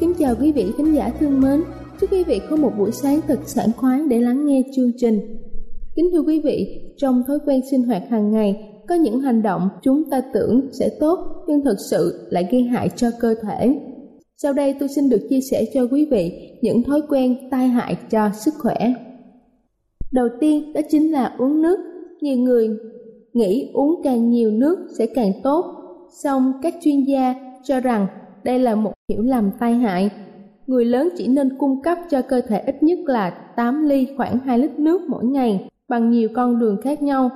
Kính chào quý vị khán giả thương mến. Chúc quý vị có một buổi sáng thật sảng khoái để lắng nghe chương trình. Kính thưa quý vị, trong thói quen sinh hoạt hàng ngày, có những hành động chúng ta tưởng sẽ tốt nhưng thật sự lại gây hại cho cơ thể. Sau đây tôi xin được chia sẻ cho quý vị những thói quen tai hại cho sức khỏe. Đầu tiên đó chính là uống nước. Nhiều người nghĩ uống càng nhiều nước sẽ càng tốt, song các chuyên gia cho rằng đây là một hiểu lầm tai hại. Người lớn chỉ nên cung cấp cho cơ thể ít nhất là 8 ly khoảng 2 lít nước mỗi ngày bằng nhiều con đường khác nhau.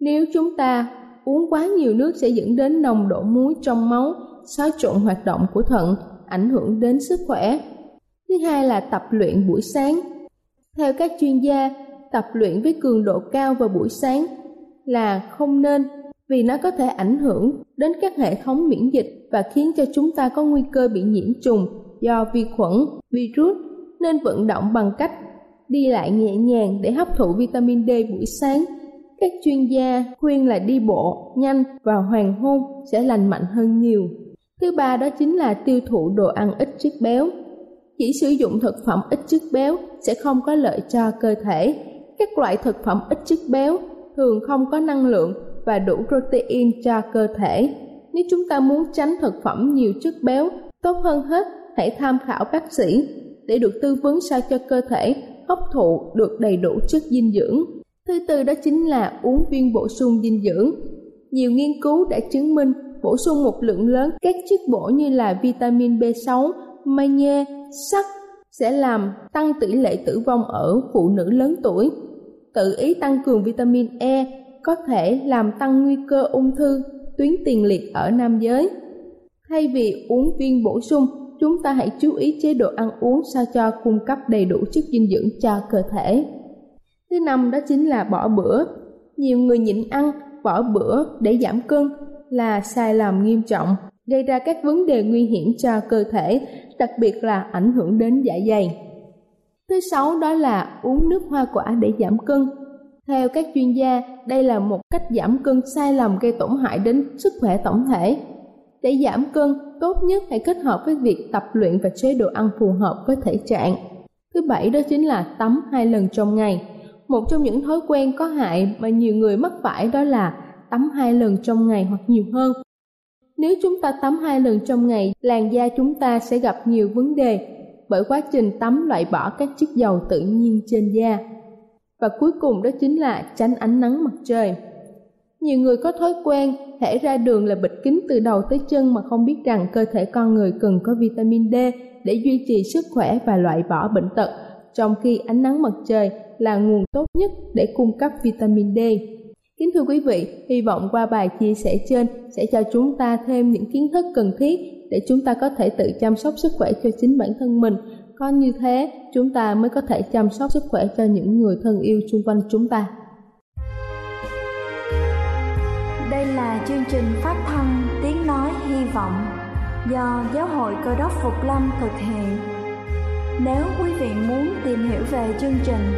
Nếu chúng ta uống quá nhiều nước sẽ dẫn đến nồng độ muối trong máu, xáo trộn hoạt động của thận, ảnh hưởng đến sức khỏe. Thứ hai là tập luyện buổi sáng. Theo các chuyên gia, tập luyện với cường độ cao vào buổi sáng là không nên vì nó có thể ảnh hưởng đến các hệ thống miễn dịch và khiến cho chúng ta có nguy cơ bị nhiễm trùng do vi khuẩn, virus nên vận động bằng cách đi lại nhẹ nhàng để hấp thụ vitamin D buổi sáng. Các chuyên gia khuyên là đi bộ nhanh vào hoàng hôn sẽ lành mạnh hơn nhiều. Thứ ba đó chính là tiêu thụ đồ ăn ít chất béo. Chỉ sử dụng thực phẩm ít chất béo sẽ không có lợi cho cơ thể. Các loại thực phẩm ít chất béo thường không có năng lượng và đủ protein cho cơ thể. Nếu chúng ta muốn tránh thực phẩm nhiều chất béo, tốt hơn hết hãy tham khảo bác sĩ để được tư vấn sao cho cơ thể hấp thụ được đầy đủ chất dinh dưỡng. Thứ tư đó chính là uống viên bổ sung dinh dưỡng. Nhiều nghiên cứu đã chứng minh bổ sung một lượng lớn các chất bổ như là vitamin B6, magie, sắt sẽ làm tăng tỷ lệ tử vong ở phụ nữ lớn tuổi. Tự ý tăng cường vitamin E có thể làm tăng nguy cơ ung thư tuyến tiền liệt ở nam giới. Thay vì uống viên bổ sung, chúng ta hãy chú ý chế độ ăn uống sao cho cung cấp đầy đủ chất dinh dưỡng cho cơ thể. Thứ năm đó chính là bỏ bữa. Nhiều người nhịn ăn, bỏ bữa để giảm cân là sai lầm nghiêm trọng, gây ra các vấn đề nguy hiểm cho cơ thể, đặc biệt là ảnh hưởng đến dạ dày. Thứ sáu đó là uống nước hoa quả để giảm cân. Theo các chuyên gia, đây là một cách giảm cân sai lầm gây tổn hại đến sức khỏe tổng thể. Để giảm cân, tốt nhất hãy kết hợp với việc tập luyện và chế độ ăn phù hợp với thể trạng. Thứ bảy đó chính là tắm hai lần trong ngày. Một trong những thói quen có hại mà nhiều người mắc phải đó là tắm hai lần trong ngày hoặc nhiều hơn. Nếu chúng ta tắm hai lần trong ngày, làn da chúng ta sẽ gặp nhiều vấn đề bởi quá trình tắm loại bỏ các chất dầu tự nhiên trên da và cuối cùng đó chính là tránh ánh nắng mặt trời. Nhiều người có thói quen thể ra đường là bịt kính từ đầu tới chân mà không biết rằng cơ thể con người cần có vitamin D để duy trì sức khỏe và loại bỏ bệnh tật, trong khi ánh nắng mặt trời là nguồn tốt nhất để cung cấp vitamin D. Kính thưa quý vị, hy vọng qua bài chia sẻ trên sẽ cho chúng ta thêm những kiến thức cần thiết để chúng ta có thể tự chăm sóc sức khỏe cho chính bản thân mình có như thế, chúng ta mới có thể chăm sóc sức khỏe cho những người thân yêu xung quanh chúng ta. Đây là chương trình phát thanh Tiếng Nói Hy Vọng do Giáo hội Cơ đốc Phục Lâm thực hiện. Nếu quý vị muốn tìm hiểu về chương trình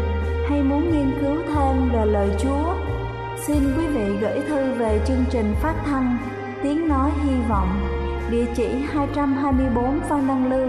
hay muốn nghiên cứu thêm về lời Chúa, xin quý vị gửi thư về chương trình phát thanh Tiếng Nói Hy Vọng, địa chỉ 224 Phan Đăng Lưu,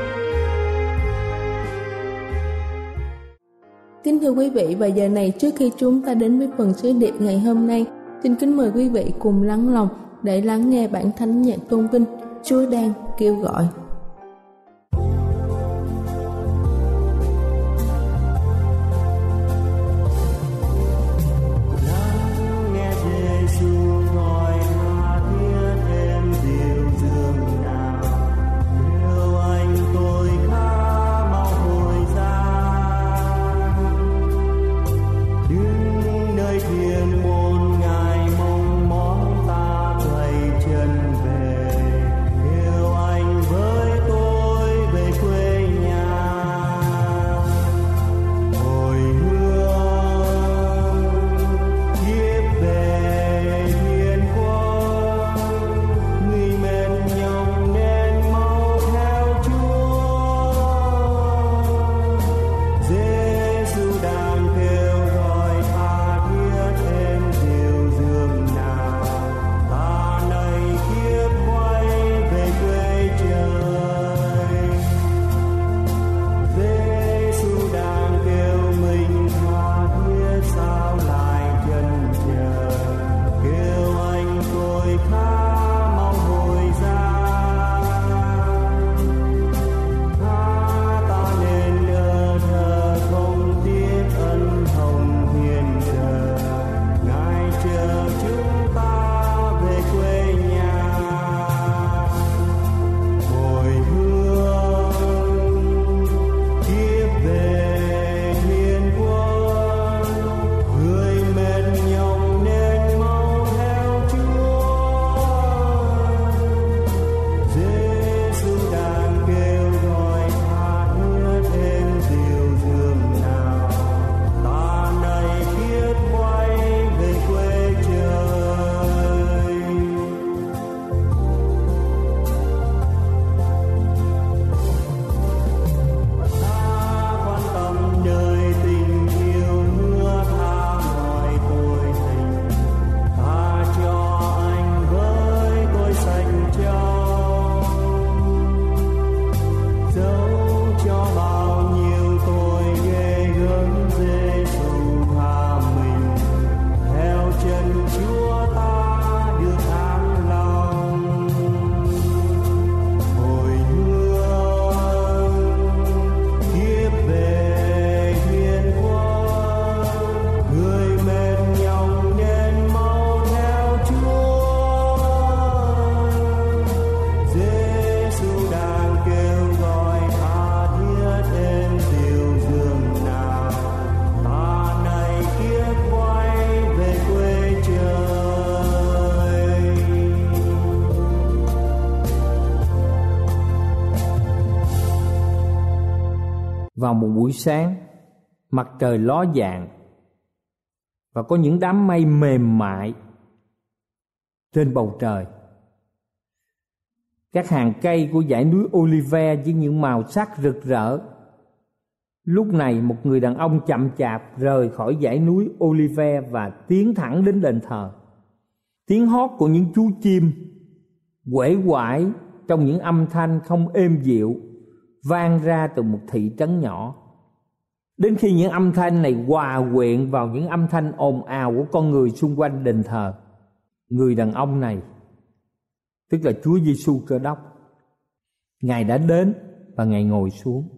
Kính thưa quý vị, và giờ này trước khi chúng ta đến với phần sứ điệp ngày hôm nay, xin kính mời quý vị cùng lắng lòng để lắng nghe bản thánh nhạc tôn vinh Chúa đang kêu gọi. Một buổi sáng, mặt trời ló dạng, và có những đám mây mềm mại trên bầu trời. Các hàng cây của dãy núi Olive với những màu sắc rực rỡ. Lúc này, một người đàn ông chậm chạp rời khỏi dãy núi Olive và tiến thẳng đến đền thờ. Tiếng hót của những chú chim quể quải trong những âm thanh không êm dịu vang ra từ một thị trấn nhỏ. Đến khi những âm thanh này hòa quyện vào những âm thanh ồn ào của con người xung quanh đền thờ, người đàn ông này, tức là Chúa Giêsu Cơ Đốc, ngài đã đến và ngài ngồi xuống.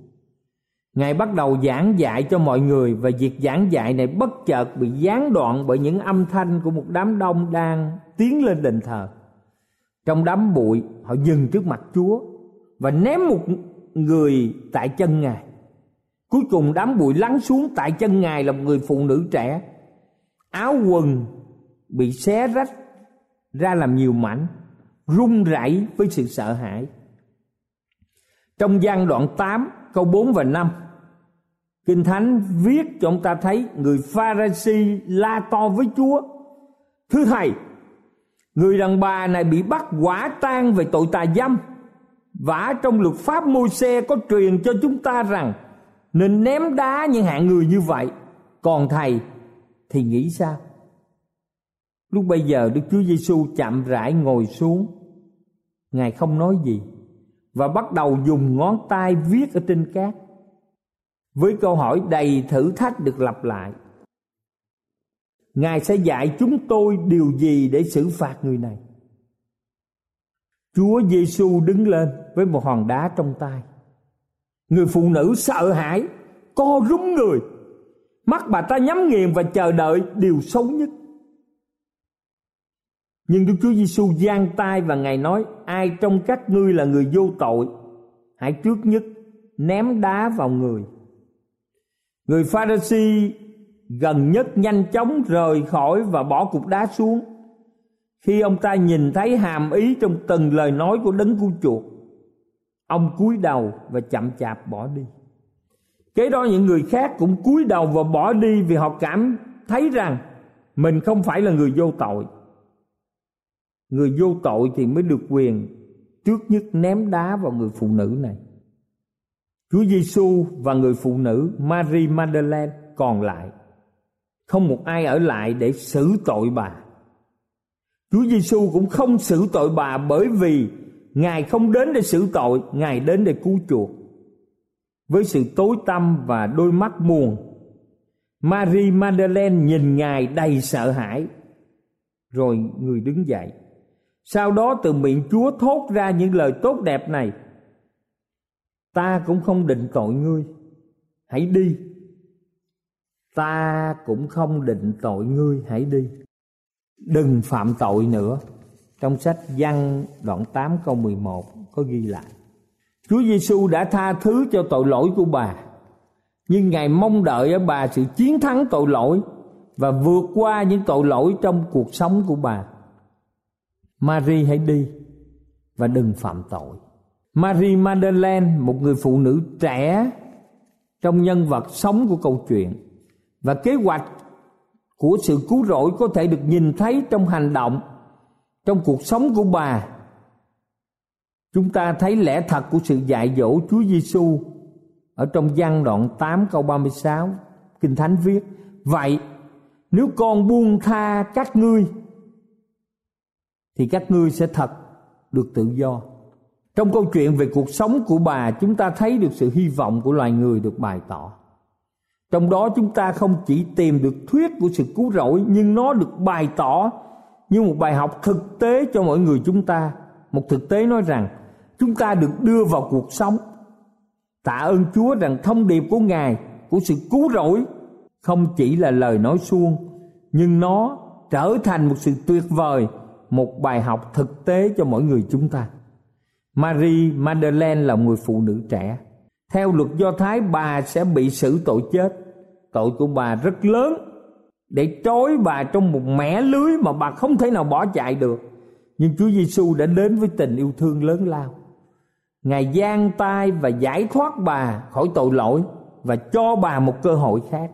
Ngài bắt đầu giảng dạy cho mọi người và việc giảng dạy này bất chợt bị gián đoạn bởi những âm thanh của một đám đông đang tiến lên đền thờ. Trong đám bụi, họ dừng trước mặt Chúa và ném một người tại chân ngài cuối cùng đám bụi lắng xuống tại chân ngài là một người phụ nữ trẻ áo quần bị xé rách ra làm nhiều mảnh run rẩy với sự sợ hãi trong gian đoạn 8 câu 4 và 5 Kinh Thánh viết cho ông ta thấy người Pha-ra-si la to với Chúa. Thưa Thầy, người đàn bà này bị bắt quả tang về tội tà dâm vả trong luật pháp môi xe có truyền cho chúng ta rằng, nên ném đá những hạng người như vậy. Còn Thầy thì nghĩ sao? Lúc bây giờ Đức Chúa Giêsu chạm rãi ngồi xuống. Ngài không nói gì và bắt đầu dùng ngón tay viết ở trên cát với câu hỏi đầy thử thách được lặp lại ngài sẽ dạy chúng tôi điều gì để xử phạt người này chúa giêsu đứng lên với một hòn đá trong tay người phụ nữ sợ hãi co rúm người mắt bà ta nhắm nghiền và chờ đợi điều xấu nhất nhưng Đức Chúa Giêsu giang tay và Ngài nói: Ai trong các ngươi là người vô tội, hãy trước nhất ném đá vào người. Người Pharisee gần nhất nhanh chóng rời khỏi và bỏ cục đá xuống. Khi ông ta nhìn thấy hàm ý trong từng lời nói của đấng cứu chuộc, ông cúi đầu và chậm chạp bỏ đi. Kế đó những người khác cũng cúi đầu và bỏ đi vì họ cảm thấy rằng mình không phải là người vô tội. Người vô tội thì mới được quyền trước nhất ném đá vào người phụ nữ này. Chúa Giêsu và người phụ nữ Mary Magdalene còn lại. Không một ai ở lại để xử tội bà. Chúa Giêsu cũng không xử tội bà bởi vì Ngài không đến để xử tội, Ngài đến để cứu chuộc. Với sự tối tăm và đôi mắt buồn, Marie Magdalene nhìn Ngài đầy sợ hãi. Rồi người đứng dậy. Sau đó từ miệng Chúa thốt ra những lời tốt đẹp này ta cũng không định tội ngươi hãy đi ta cũng không định tội ngươi hãy đi đừng phạm tội nữa trong sách văn đoạn 8 câu 11 có ghi lại Chúa Giêsu đã tha thứ cho tội lỗi của bà nhưng Ngài mong đợi ở bà sự chiến thắng tội lỗi và vượt qua những tội lỗi trong cuộc sống của bà. Mary hãy đi và đừng phạm tội. Marie Madeleine, một người phụ nữ trẻ trong nhân vật sống của câu chuyện và kế hoạch của sự cứu rỗi có thể được nhìn thấy trong hành động, trong cuộc sống của bà. Chúng ta thấy lẽ thật của sự dạy dỗ Chúa Giêsu ở trong văn đoạn 8 câu 36 Kinh Thánh viết, Vậy, nếu con buông tha các ngươi, thì các ngươi sẽ thật được tự do. Trong câu chuyện về cuộc sống của bà, chúng ta thấy được sự hy vọng của loài người được bày tỏ trong đó chúng ta không chỉ tìm được thuyết của sự cứu rỗi, nhưng nó được bày tỏ như một bài học thực tế cho mọi người chúng ta một thực tế nói rằng, chúng ta được đưa vào cuộc sống, tạ ơn chúa rằng thông điệp của ngài, của sự cứu rỗi không chỉ là lời nói suông, nhưng nó trở thành một sự tuyệt vời, một bài học thực tế cho mỗi người chúng ta Marie Madeleine là người phụ nữ trẻ. Theo luật Do Thái, bà sẽ bị xử tội chết. Tội của bà rất lớn để trói bà trong một mẻ lưới mà bà không thể nào bỏ chạy được. Nhưng Chúa Giêsu đã đến với tình yêu thương lớn lao. Ngài giang tay và giải thoát bà khỏi tội lỗi và cho bà một cơ hội khác.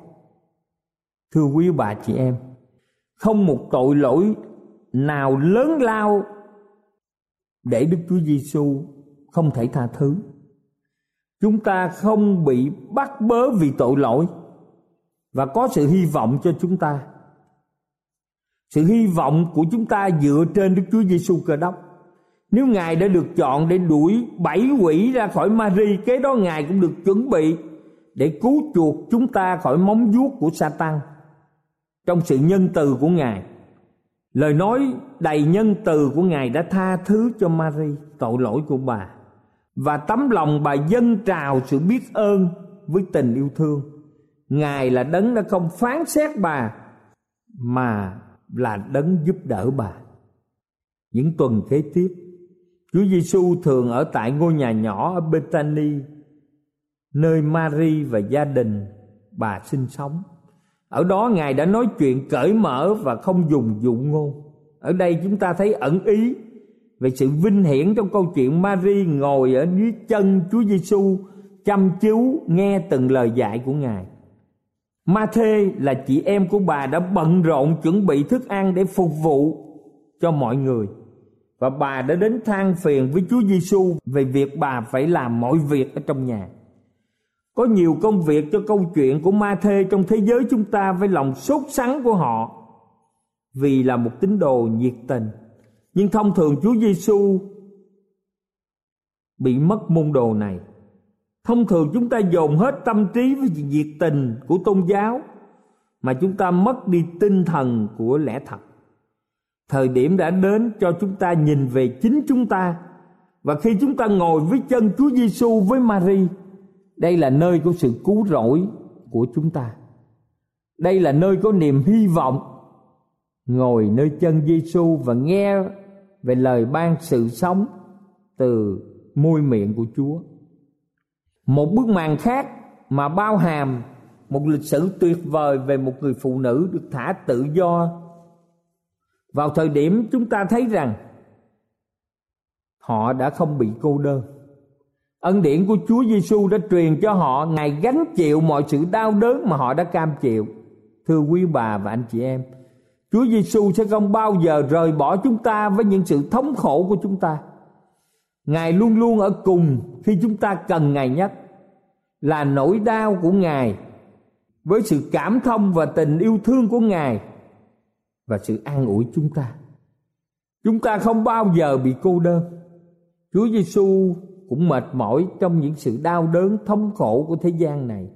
Thưa quý bà chị em, không một tội lỗi nào lớn lao để Đức Chúa Giêsu không thể tha thứ. Chúng ta không bị bắt bớ vì tội lỗi và có sự hy vọng cho chúng ta. Sự hy vọng của chúng ta dựa trên Đức Chúa Giêsu Cơ Đốc. Nếu Ngài đã được chọn để đuổi bảy quỷ ra khỏi Mary, kế đó Ngài cũng được chuẩn bị để cứu chuộc chúng ta khỏi móng vuốt của Satan trong sự nhân từ của Ngài. Lời nói đầy nhân từ của Ngài đã tha thứ cho Mary tội lỗi của bà và tấm lòng bà dâng trào sự biết ơn với tình yêu thương. Ngài là đấng đã không phán xét bà mà là đấng giúp đỡ bà. Những tuần kế tiếp, Chúa Giêsu thường ở tại ngôi nhà nhỏ ở Bethany, nơi Mary và gia đình bà sinh sống. Ở đó Ngài đã nói chuyện cởi mở và không dùng dụ ngôn. Ở đây chúng ta thấy ẩn ý về sự vinh hiển trong câu chuyện Mary ngồi ở dưới chân Chúa Giêsu chăm chú nghe từng lời dạy của Ngài. Ma Thê là chị em của bà đã bận rộn chuẩn bị thức ăn để phục vụ cho mọi người và bà đã đến than phiền với Chúa Giêsu về việc bà phải làm mọi việc ở trong nhà. Có nhiều công việc cho câu chuyện của Ma Thê trong thế giới chúng ta với lòng sốt sắng của họ vì là một tín đồ nhiệt tình. Nhưng thông thường Chúa Giêsu bị mất môn đồ này. Thông thường chúng ta dồn hết tâm trí với nhiệt tình của tôn giáo mà chúng ta mất đi tinh thần của lẽ thật. Thời điểm đã đến cho chúng ta nhìn về chính chúng ta và khi chúng ta ngồi với chân Chúa Giêsu với Mary, đây là nơi của sự cứu rỗi của chúng ta. Đây là nơi có niềm hy vọng. Ngồi nơi chân Giêsu và nghe về lời ban sự sống từ môi miệng của Chúa. Một bức màn khác mà bao hàm một lịch sử tuyệt vời về một người phụ nữ được thả tự do. Vào thời điểm chúng ta thấy rằng họ đã không bị cô đơn. Ân điển của Chúa Giêsu đã truyền cho họ, ngài gánh chịu mọi sự đau đớn mà họ đã cam chịu. Thưa quý bà và anh chị em, Chúa Giêsu sẽ không bao giờ rời bỏ chúng ta với những sự thống khổ của chúng ta. Ngài luôn luôn ở cùng khi chúng ta cần Ngài nhất, là nỗi đau của Ngài với sự cảm thông và tình yêu thương của Ngài và sự an ủi chúng ta. Chúng ta không bao giờ bị cô đơn. Chúa Giêsu cũng mệt mỏi trong những sự đau đớn thống khổ của thế gian này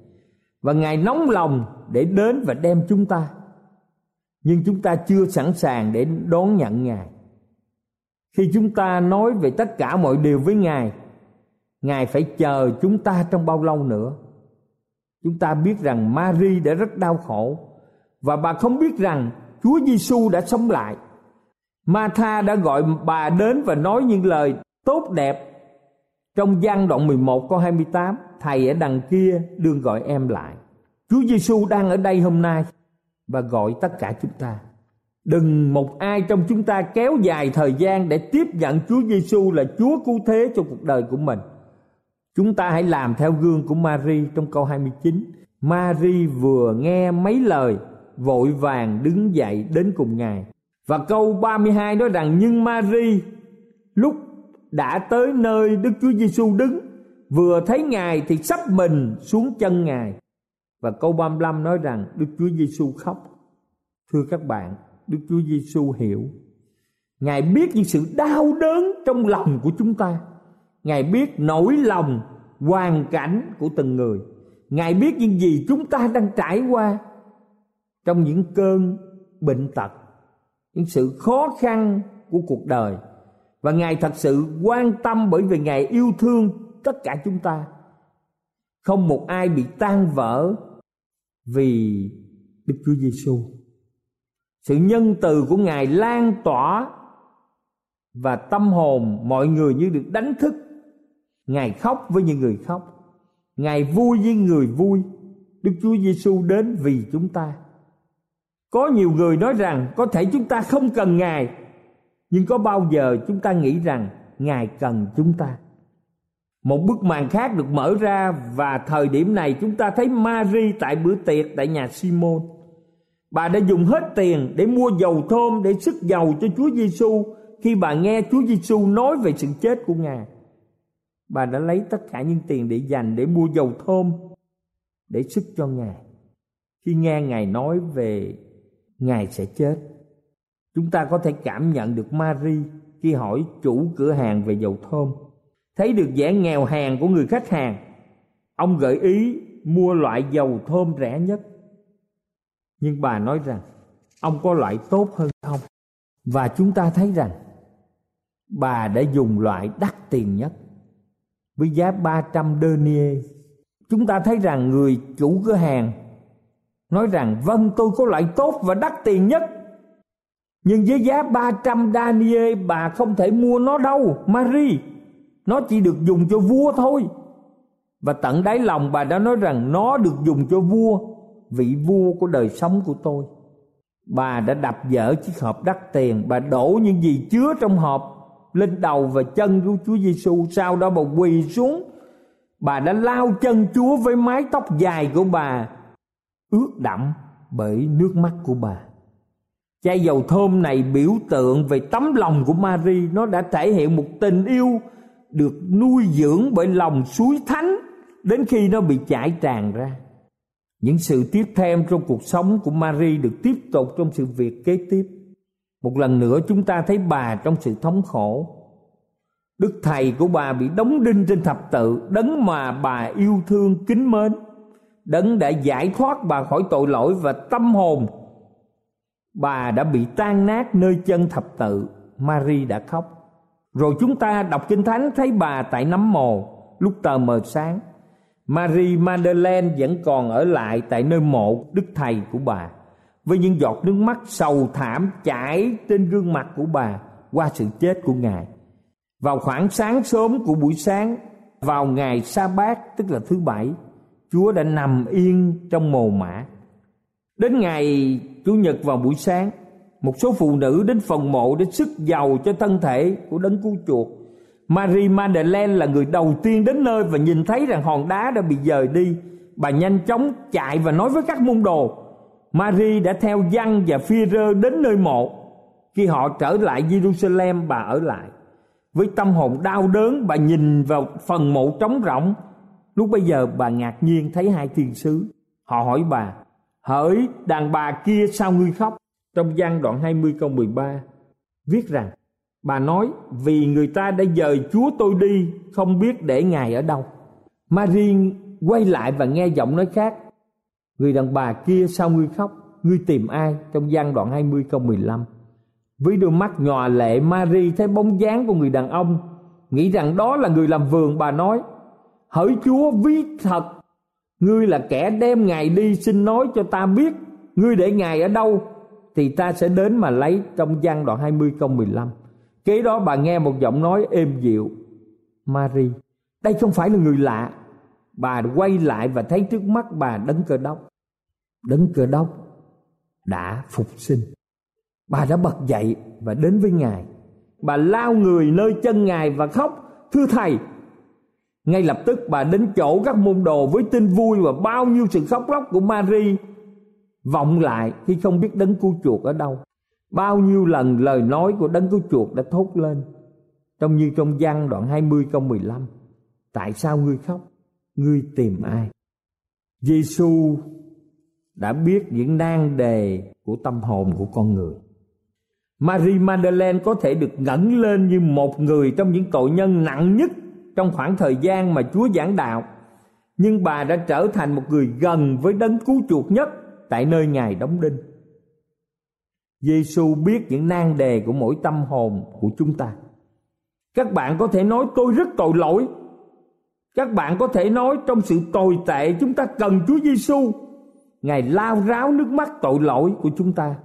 và Ngài nóng lòng để đến và đem chúng ta. Nhưng chúng ta chưa sẵn sàng để đón nhận Ngài. Khi chúng ta nói về tất cả mọi điều với Ngài, Ngài phải chờ chúng ta trong bao lâu nữa? Chúng ta biết rằng Mary đã rất đau khổ và bà không biết rằng Chúa Giêsu đã sống lại. Martha đã gọi bà đến và nói những lời tốt đẹp trong gian đoạn 11 câu 28 Thầy ở đằng kia đương gọi em lại Chúa Giêsu đang ở đây hôm nay Và gọi tất cả chúng ta Đừng một ai trong chúng ta kéo dài thời gian Để tiếp nhận Chúa Giêsu là Chúa cứu thế cho cuộc đời của mình Chúng ta hãy làm theo gương của Mary trong câu 29 Mary vừa nghe mấy lời vội vàng đứng dậy đến cùng Ngài. Và câu 32 nói rằng nhưng Mary lúc đã tới nơi Đức Chúa Giêsu đứng vừa thấy Ngài thì sắp mình xuống chân Ngài. Và câu 35 nói rằng Đức Chúa Giêsu khóc. Thưa các bạn, Đức Chúa Giêsu hiểu. Ngài biết những sự đau đớn trong lòng của chúng ta. Ngài biết nỗi lòng, hoàn cảnh của từng người. Ngài biết những gì chúng ta đang trải qua trong những cơn bệnh tật những sự khó khăn của cuộc đời và ngài thật sự quan tâm bởi vì ngài yêu thương tất cả chúng ta không một ai bị tan vỡ vì Đức Chúa Giêsu. Sự nhân từ của Ngài lan tỏa và tâm hồn mọi người như được đánh thức. Ngài khóc với những người khóc, Ngài vui với người vui. Đức Chúa Giêsu đến vì chúng ta có nhiều người nói rằng có thể chúng ta không cần ngài nhưng có bao giờ chúng ta nghĩ rằng ngài cần chúng ta một bức màn khác được mở ra và thời điểm này chúng ta thấy Mary tại bữa tiệc tại nhà Simon. Bà đã dùng hết tiền để mua dầu thơm để sức dầu cho Chúa Giêsu khi bà nghe Chúa Giêsu nói về sự chết của Ngài. Bà đã lấy tất cả những tiền để dành để mua dầu thơm, để sức cho Ngài. Khi nghe Ngài nói về Ngài sẽ chết. Chúng ta có thể cảm nhận được Mary khi hỏi chủ cửa hàng về dầu thơm. Thấy được vẻ nghèo hèn của người khách hàng. Ông gợi ý mua loại dầu thơm rẻ nhất. Nhưng bà nói rằng ông có loại tốt hơn không? Và chúng ta thấy rằng bà đã dùng loại đắt tiền nhất với giá 300 denier. Chúng ta thấy rằng người chủ cửa hàng nói rằng vâng tôi có loại tốt và đắt tiền nhất Nhưng với giá 300 denier bà không thể mua nó đâu, Marie. Nó chỉ được dùng cho vua thôi. Và tận đáy lòng bà đã nói rằng nó được dùng cho vua, vị vua của đời sống của tôi. Bà đã đập vỡ chiếc hộp đắt tiền, bà đổ những gì chứa trong hộp lên đầu và chân của Chúa Giêsu. Sau đó bà quỳ xuống, bà đã lao chân Chúa với mái tóc dài của bà ướt đẫm bởi nước mắt của bà. Chai dầu thơm này biểu tượng về tấm lòng của Mary, nó đã thể hiện một tình yêu được nuôi dưỡng bởi lòng suối thánh đến khi nó bị chảy tràn ra. Những sự tiếp thêm trong cuộc sống của Mary được tiếp tục trong sự việc kế tiếp. Một lần nữa chúng ta thấy bà trong sự thống khổ. Đức thầy của bà bị đóng đinh trên thập tự, đấng mà bà yêu thương kính mến. Đấng đã giải thoát bà khỏi tội lỗi và tâm hồn. Bà đã bị tan nát nơi chân thập tự, Mary đã khóc. Rồi chúng ta đọc Kinh Thánh thấy bà tại nấm mồ lúc tờ mờ sáng. Marie Madeleine vẫn còn ở lại tại nơi mộ đức thầy của bà với những giọt nước mắt sầu thảm chảy trên gương mặt của bà qua sự chết của ngài. Vào khoảng sáng sớm của buổi sáng, vào ngày sa bát tức là thứ bảy, Chúa đã nằm yên trong mồ mã. Đến ngày Chủ nhật vào buổi sáng, một số phụ nữ đến phần mộ để sức giàu cho thân thể của đấng cứu chuộc. Marie Madeleine là người đầu tiên đến nơi và nhìn thấy rằng hòn đá đã bị dời đi. Bà nhanh chóng chạy và nói với các môn đồ. Marie đã theo Giăng và Phi-rơ đến nơi mộ. Khi họ trở lại Jerusalem bà ở lại. Với tâm hồn đau đớn bà nhìn vào phần mộ trống rỗng. Lúc bây giờ bà ngạc nhiên thấy hai thiên sứ. Họ hỏi bà, hỡi đàn bà kia sao ngươi khóc? Trong gian đoạn 20 câu 13 viết rằng Bà nói, vì người ta đã dời Chúa tôi đi, không biết để Ngài ở đâu. Marie quay lại và nghe giọng nói khác. Người đàn bà kia, sao ngươi khóc? Ngươi tìm ai? Trong gian đoạn 20 câu 15. Với đôi mắt nhòa lệ Marie thấy bóng dáng của người đàn ông, Nghĩ rằng đó là người làm vườn, bà nói, Hỡi Chúa, ví thật, Ngươi là kẻ đem Ngài đi, xin nói cho ta biết, Ngươi để Ngài ở đâu, Thì ta sẽ đến mà lấy trong gian đoạn 20 câu 15 Kế đó bà nghe một giọng nói êm dịu. Mary, Đây không phải là người lạ. Bà quay lại và thấy trước mắt bà đấng cơ đốc. Đấng cơ đốc đã phục sinh. Bà đã bật dậy và đến với Ngài. Bà lao người nơi chân Ngài và khóc, Thưa Thầy! Ngay lập tức bà đến chỗ các môn đồ với tin vui Và bao nhiêu sự khóc lóc của Mary. Vọng lại khi không biết đấng cứu chuộc ở đâu. Bao nhiêu lần lời nói của đấng cứu chuộc đã thốt lên, Trong như trong văn đoạn 20 câu 15 Tại sao ngươi khóc? Ngươi tìm ai? Giêsu đã biết những nan đề của tâm hồn của con người Marie Madeleine có thể được ngẩng lên như một người trong những tội nhân nặng nhất trong khoảng thời gian mà Chúa giảng đạo. Nhưng bà đã trở thành một người gần với đấng cứu chuộc nhất tại nơi Ngài đóng đinh. Giêsu biết những nan đề của mỗi tâm hồn của chúng ta. Các bạn có thể nói tôi rất tội lỗi. Các bạn có thể nói trong sự tồi tệ chúng ta cần Chúa Giêsu. Ngài lao ráo nước mắt tội lỗi của chúng ta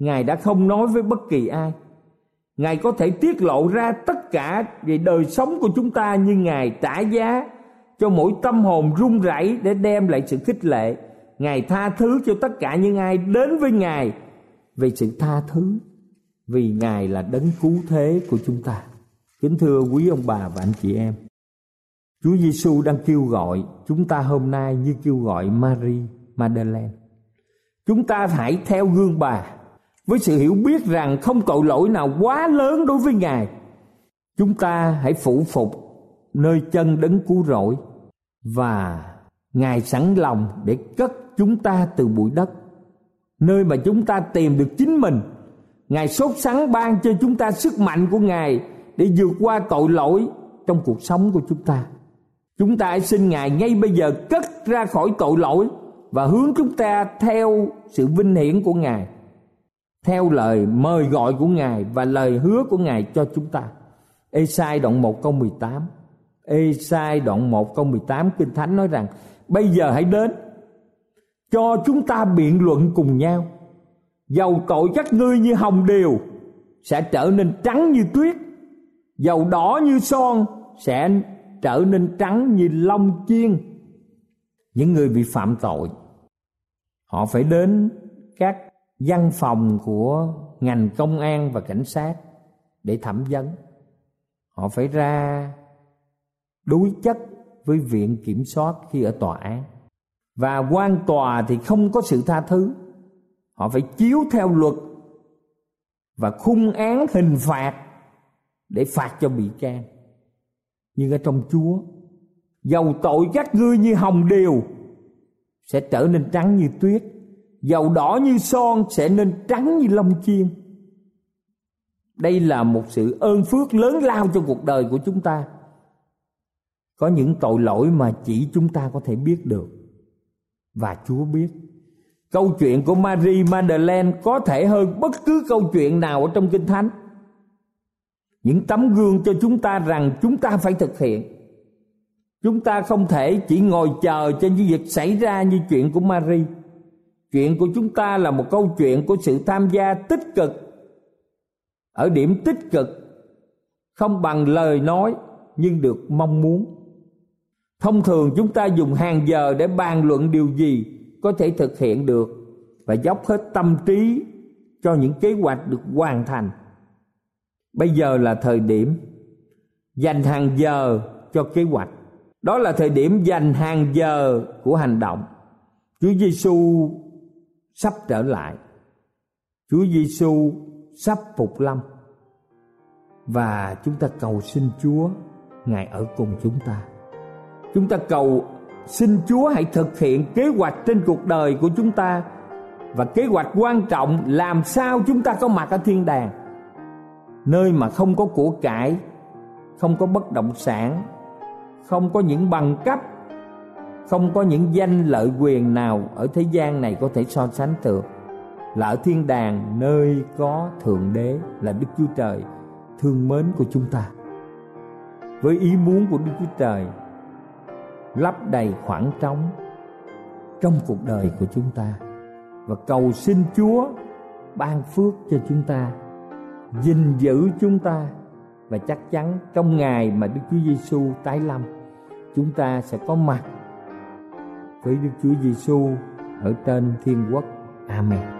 ngài đã không nói với bất kỳ ai ngài có thể tiết lộ ra tất cả về đời sống của chúng ta như ngài trả giá cho mỗi tâm hồn run rẩy để đem lại sự khích lệ ngài tha thứ cho tất cả những ai đến với ngài về sự tha thứ, vì ngài là đấng cứu thế của chúng ta kính thưa quý ông bà và anh chị em, Chúa Giêsu đang kêu gọi chúng ta hôm nay như kêu gọi Marie Madeleine. Chúng ta hãy theo gương bà với sự hiểu biết rằng không tội lỗi nào quá lớn đối với Ngài. Chúng ta hãy phụ phục nơi chân đấng cứu rỗi và Ngài sẵn lòng để cất chúng ta từ bụi đất, nơi mà chúng ta tìm được chính mình. Ngài sốt sắng ban cho chúng ta sức mạnh của Ngài để vượt qua tội lỗi trong cuộc sống của chúng ta. Chúng ta hãy xin Ngài ngay bây giờ cất ra khỏi tội lỗi và hướng chúng ta theo sự vinh hiển của Ngài theo lời mời gọi của Ngài và lời hứa của Ngài cho chúng ta. Ê-sai đoạn 1 câu 18 Ê-sai đoạn 1 câu 18 Kinh Thánh nói rằng Bây giờ hãy đến. Cho chúng ta biện luận cùng nhau. Dầu tội các ngươi như hồng điều sẽ trở nên trắng như tuyết. Dầu đỏ như son, sẽ trở nên trắng như lông chiên. Những người bị phạm tội, họ phải đến các văn phòng của ngành công an và cảnh sát để thẩm vấn. Họ phải ra đối chất với viện kiểm soát khi ở tòa án. Và quan tòa thì không có sự tha thứ. Họ phải chiếu theo luật và khung án hình phạt để phạt cho bị can. Nhưng ở trong chúa, dầu tội các ngươi như hồng điều sẽ trở nên trắng như tuyết. Dầu đỏ như son, sẽ nên trắng như lông chiên đây là một sự ơn phước lớn lao cho cuộc đời của chúng ta có những tội lỗi mà chỉ chúng ta có thể biết được. Và chúa biết. Câu chuyện của Marie Madeleine có thể hơn bất cứ câu chuyện nào ở trong kinh thánh. Những tấm gương cho chúng ta rằng chúng ta phải thực hiện. Chúng ta không thể chỉ ngồi chờ cho những việc xảy ra như chuyện của Marie chuyện của chúng ta là một câu chuyện của sự tham gia tích cực. Ở điểm tích cực, không bằng lời nói nhưng được mong muốn thông thường chúng ta dùng hàng giờ để bàn luận điều gì có thể thực hiện được và dốc hết tâm trí cho những kế hoạch được hoàn thành. Bây giờ là thời điểm dành hàng giờ cho kế hoạch. Đó là thời điểm dành hàng giờ của hành động. Chúa giêsu sắp trở lại. Chúa giêsu sắp phục lâm. Và chúng ta cầu xin chúa, ngài ở cùng chúng ta chúng ta cầu, xin chúa hãy thực hiện kế hoạch trên cuộc đời của chúng ta. Và kế hoạch quan trọng làm sao chúng ta có mặt ở thiên đàng. Nơi mà không có của cải, không có bất động sản, không có những bằng cấp, không có những danh lợi quyền nào ở thế gian này có thể so sánh được. Là ở thiên đàng nơi có thượng đế, là đức chúa trời, thương mến của chúng ta. Với ý muốn của đức chúa trời lấp đầy khoảng trống trong cuộc đời của chúng ta và cầu xin Chúa ban phước cho chúng ta, gìn giữ chúng ta và chắc chắn trong ngày mà Đức Chúa Giêsu tái lâm, chúng ta sẽ có mặt với Đức Chúa Giêsu ở trên thiên quốc. Amen.